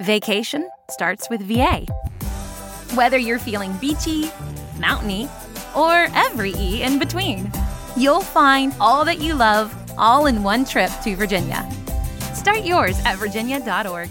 Vacation starts with VA. Whether you're feeling beachy, mountainy, or every E in between, you'll find all that you love all in one trip to Virginia. Start yours at virginia.org.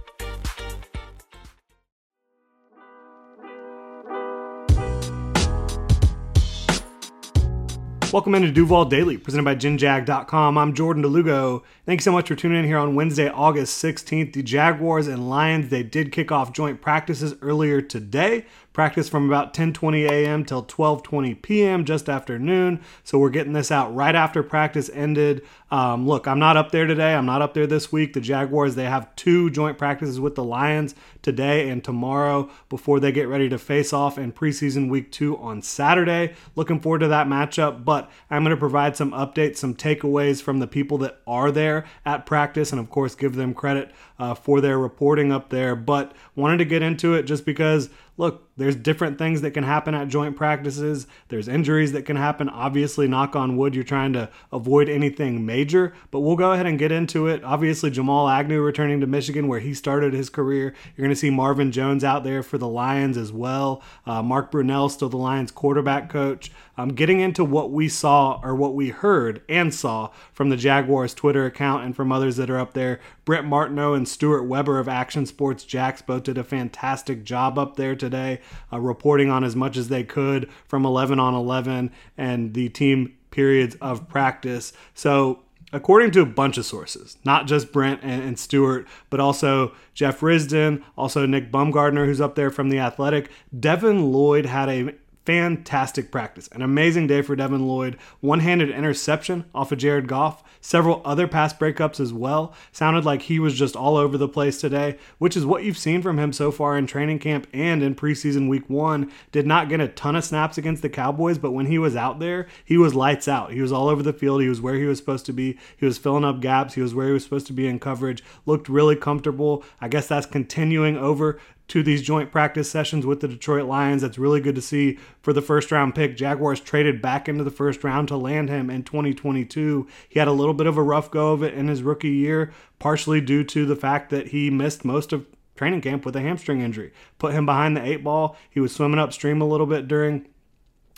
Welcome into Duval Daily, presented by JinJag.com. I'm Jordan de Lugo. Thanks so much for tuning in here on Wednesday, August 16th. The Jaguars and Lions, they did kick off joint practices earlier today. Practice from about 10:20 a.m. till 12:20 p.m. just after noon. So we're getting this out right after practice ended. Um, look, I'm not up there today. I'm not up there this week. The Jaguars they have two joint practices with the Lions today and tomorrow before they get ready to face off in preseason week two on Saturday. Looking forward to that matchup. But I'm going to provide some updates, some takeaways from the people that are there at practice, and of course give them credit uh, for their reporting up there. But wanted to get into it just because look, there's different things that can happen at joint practices. There's injuries that can happen. Obviously, knock on wood, you're trying to avoid anything major, but we'll go ahead and get into it. Obviously, Jamal Agnew returning to Michigan where he started his career. You're going to see Marvin Jones out there for the Lions as well. Uh, Mark Brunell, still the Lions quarterback coach. Um, getting into what we saw or what we heard and saw from the Jaguars Twitter account and from others that are up there. Brent Martineau and Stuart Weber of Action Sports Jax both did a fantastic job up there today, uh, reporting on as much as they could from 11 on 11 and the team periods of practice. So, according to a bunch of sources, not just Brent and, and Stuart, but also Jeff Risdon, also Nick Baumgardner, who's up there from The Athletic, Devin Lloyd had a fantastic practice. An amazing day for Devin Lloyd. One handed interception off of Jared Goff. Several other pass breakups as well. Sounded like he was just all over the place today, which is what you've seen from him so far in training camp and in preseason week one. Did not get a ton of snaps against the Cowboys, but when he was out there, he was lights out. He was all over the field. He was where he was supposed to be. He was filling up gaps. He was where he was supposed to be in coverage. Looked really comfortable. I guess that's continuing over to these joint practice sessions with the Detroit Lions. That's really good to see for the first round pick. Jaguars traded back into the first round to land him in 2022. He had a little bit of a rough go of it in his rookie year, partially due to the fact that he missed most of training camp with a hamstring injury. Put him behind the eight ball. He was swimming upstream a little bit during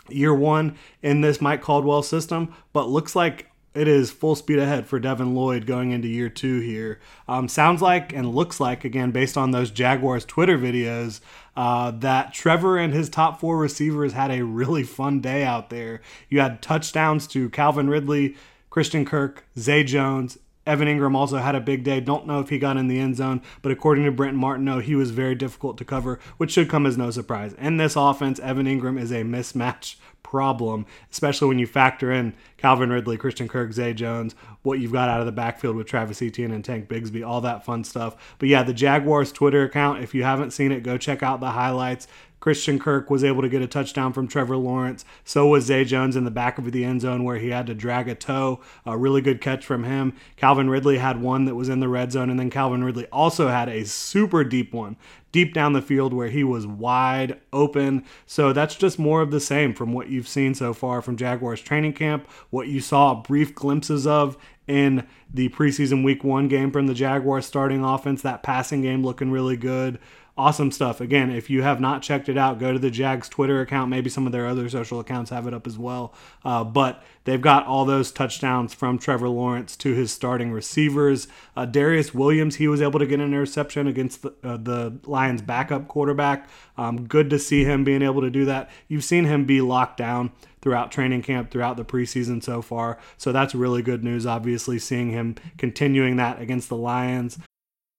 year one in this Mike Caldwell system, but looks like it is full speed ahead for Devin Lloyd going into year two here. Um, sounds like and looks like, again, based on those Jaguars Twitter videos, uh, that Trevor and his top four receivers had a really fun day out there. You had touchdowns to Calvin Ridley, Christian Kirk, Zay Jones, Evan Engram also had a big day. Don't know if he got in the end zone, but according to Brent Martineau, he was very difficult to cover, which should come as no surprise. In this offense, Evan Engram is a mismatch problem, especially when you factor in Calvin Ridley, Christian Kirk, Zay Jones, what you've got out of the backfield with Travis Etienne and Tank Bigsby, all that fun stuff. But yeah, the Jaguars Twitter account, if you haven't seen it, go check out the highlights. Christian Kirk was able to get a touchdown from Trevor Lawrence. So was Zay Jones in the back of the end zone where he had to drag a toe. A really good catch from him. Calvin Ridley had one that was in the red zone, and then Calvin Ridley also had a super deep one deep down the field where he was wide open. So that's just more of the same from what you've seen so far from Jaguars training camp, what you saw brief glimpses of in the preseason week one game from the Jaguars starting offense, that passing game looking really good awesome stuff. Again, if you have not checked it out, go to the Jags Twitter account. Maybe some of their other social accounts have it up as well. Uh, but they've got all those touchdowns from Trevor Lawrence to his starting receivers. Uh, Darious Williams, he was able to get an interception against the, uh, the Lions' backup quarterback. Um, good to see him being able to do that. You've seen him be locked down throughout training camp, throughout the preseason so far. So that's really good news, obviously, seeing him continuing that against the Lions.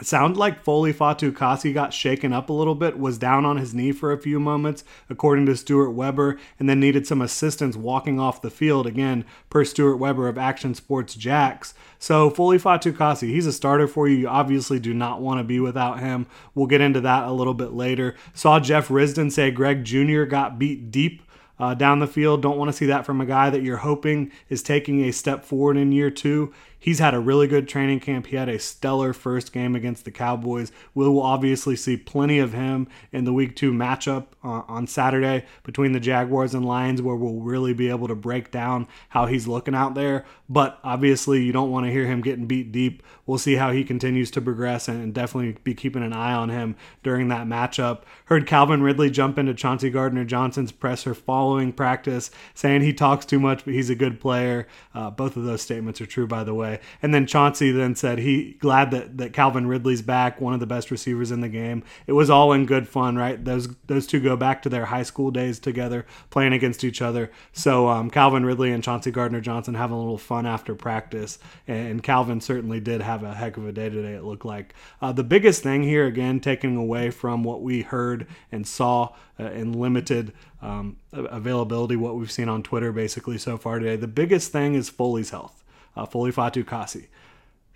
It sounded like Foley Fatu Fatukasi got shaken up a little bit, was down on his knee for a few moments, according to Stuart Weber, and then needed some assistance walking off the field, again, per Stuart Weber of Action Sports Jax. So, Foley Fatu Fatukasi, he's a starter for you. You obviously do not want to be without him. We'll get into that a little bit later. Saw Jeff Risdon say Greg Jr. got beat deep uh, down the field. Don't want to see that from a guy that you're hoping is taking a step forward in year two. He's had a really good training camp. He had a stellar first game against the Cowboys. We will obviously see plenty of him in the week two matchup uh, on Saturday between the Jaguars and Lions, where we'll really be able to break down how he's looking out there. But obviously, you don't want to hear him getting beat deep. We'll see how he continues to progress and definitely be keeping an eye on him during that matchup. Heard Calvin Ridley jump into Chauncey Gardner Johnson's presser following practice, saying he talks too much, but he's a good player. Uh, both of those statements are true, by the way. And then Chauncey then said he glad that, that Calvin Ridley's back, one of the best receivers in the game. It was all in good fun, right? Those those two go back to their high school days together, playing against each other. So um, Calvin Ridley and Chauncey Gardner Johnson having a little fun after practice, and Calvin certainly did have a heck of a day today. It looked like uh, the biggest thing here, again, taking away from what we heard and saw uh, in limited um, availability, what we've seen on Twitter basically so far today. The biggest thing is Foley's health uh, Foley Fatukasi.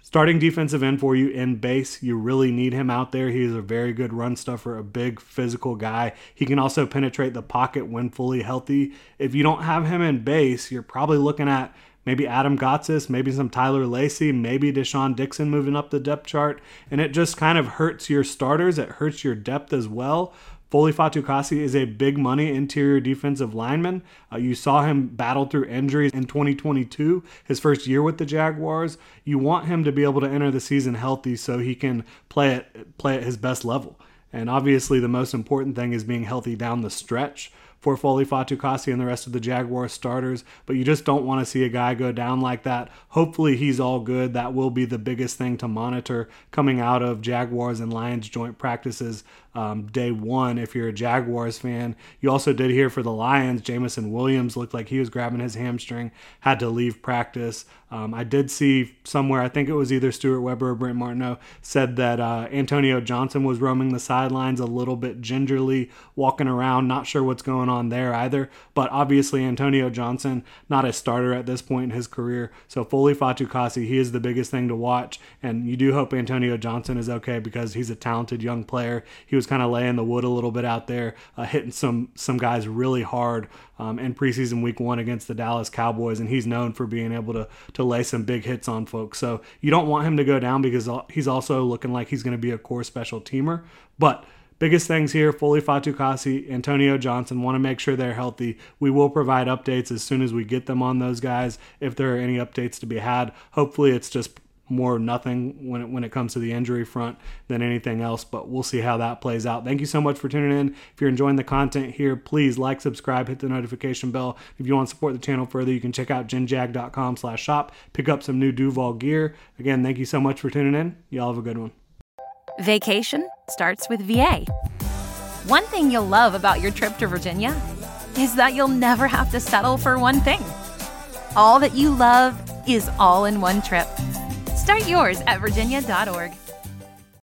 Starting defensive end for you in base, you really need him out there. He's a very good run stuffer, a big physical guy. He can also penetrate the pocket when fully healthy. If you don't have him in base, you're probably looking at maybe Adam Gotsis, maybe some Tyler Lacy, maybe De'Shaan Dixon moving up the depth chart. And it just kind of hurts your starters. It hurts your depth as well. Foley Fatukasi is a big money interior defensive lineman. Uh, you saw him battle through injuries in 2022, his first year with the Jaguars. You want him to be able to enter the season healthy so he can play at play at his best level. And obviously, the most important thing is being healthy down the stretch for Foley Fatukasi and the rest of the Jaguar starters, but you just don't want to see a guy go down like that. Hopefully, he's all good. That will be the biggest thing to monitor coming out of Jaguars and Lions joint practices um, day one if you're a Jaguars fan. You also did hear for the Lions, Jameson Williams looked like he was grabbing his hamstring, had to leave practice. Um, I did see somewhere, I think it was either Stuart Weber or Brent Martineau, said that uh, Antonio Johnson was roaming the sidelines a little bit gingerly, walking around, not sure what's going on there either. But obviously, Antonio Johnson, not a starter at this point in his career. So Foley Fatukasi, he is the biggest thing to watch. And you do hope Antonio Johnson is okay because he's a talented young player. He was kind of laying the wood a little bit out there, uh, hitting some some guys really hard um, in preseason week one against the Dallas Cowboys, and he's known for being able to to lay some big hits on folks. So you don't want him to go down because he's also looking like he's going to be a core special teamer, but. Biggest things here, Foley Fatukasi, Antonio Johnson, want to make sure they're healthy. We will provide updates as soon as we get them on those guys if there are any updates to be had. Hopefully, it's just more nothing when it, when it comes to the injury front than anything else, but we'll see how that plays out. Thank you so much for tuning in. If you're enjoying the content here, please like, subscribe, hit the notification bell. If you want to support the channel further, you can check out jinjag.com slash shop, pick up some new Duval gear. Again, thank you so much for tuning in. Y'all have a good one. Vacation starts with VA. One thing you'll love about your trip to Virginia is that you'll never have to settle for one thing. All that you love is all in one trip. Start yours at virginia.org.